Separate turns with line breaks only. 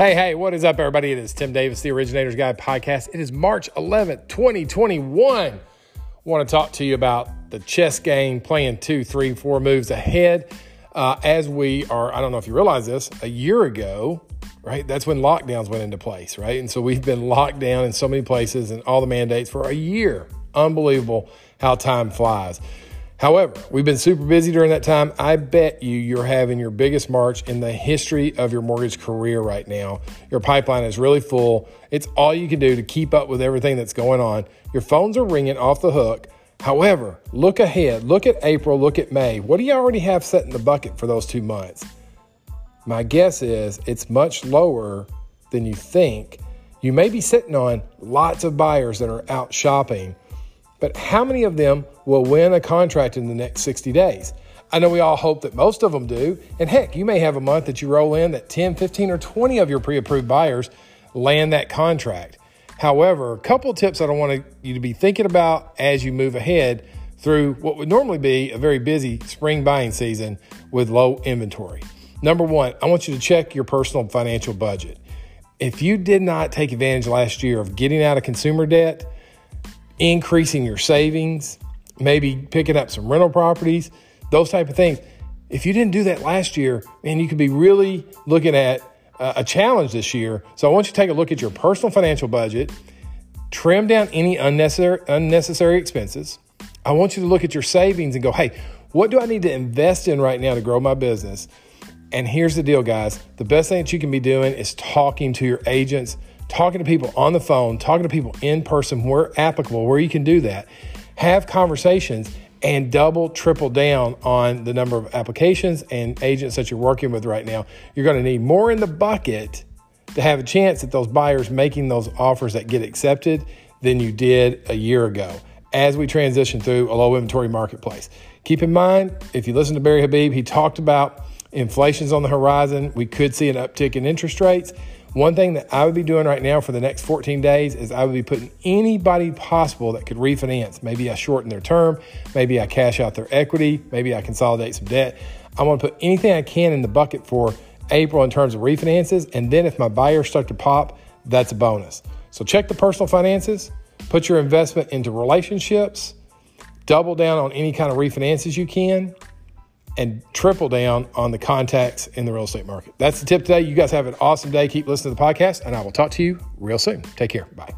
Hey, hey, what is up, everybody? It is Tim Davis, the Originators Guide podcast. It is March 11th, 2021. I want to talk to you about the chess game, playing two, three, four moves ahead. Uh, as we are, I don't know if you realize this, a year ago, right? That's when lockdowns went into place, right? And so we've been locked down in so many places and all the mandates for a year. Unbelievable how time flies. However, we've been super busy during that time. I bet you you're having your biggest March in the history of your mortgage career right now. Your pipeline is really full. It's all you can do to keep up with everything that's going on. Your phones are ringing off the hook. However, look ahead. Look at April. Look at May. What do you already have set in the bucket for those two months? My guess is it's much lower than you think. You may be sitting on lots of buyers that are out shopping but how many of them will win a contract in the next 60 days? I know we all hope that most of them do. And heck, you may have a month that you roll in that 10, 15, or 20 of your pre approved buyers land that contract. However, a couple tips I don't want you to be thinking about as you move ahead through what would normally be a very busy spring buying season with low inventory. Number one, I want you to check your personal financial budget. If you did not take advantage last year of getting out of consumer debt, increasing your savings, maybe picking up some rental properties, those type of things. If you didn't do that last year, man, you could be really looking at uh, a challenge this year. So I want you to take a look at your personal financial budget, trim down any unnecessary unnecessary expenses. I want you to look at your savings and go, "Hey, what do I need to invest in right now to grow my business?" And here's the deal, guys. The best thing that you can be doing is talking to your agents, talking to people on the phone, talking to people in person where applicable, where you can do that. Have conversations and double, triple down on the number of applications and agents that you're working with right now. You're going to need more in the bucket to have a chance at those buyers making those offers that get accepted than you did a year ago as we transition through a low inventory marketplace. Keep in mind, if you listen to Barry Habib, he talked about inflation's on the horizon. We could see an uptick in interest rates. One thing that I would be doing right now for the next 14 days is I would be putting anybody possible that could refinance. Maybe I shorten their term, maybe I cash out their equity, maybe I consolidate some debt. I want to put anything I can in the bucket for April in terms of refinances. And then if my buyers start to pop, that's a bonus. So check the personal finances, put your investment into relationships, double down on any kind of refinances you can, and triple down on the contacts in the real estate market. That's the tip today. You guys have an awesome day. Keep listening to the podcast, and I will talk to you real soon. Take care. Bye.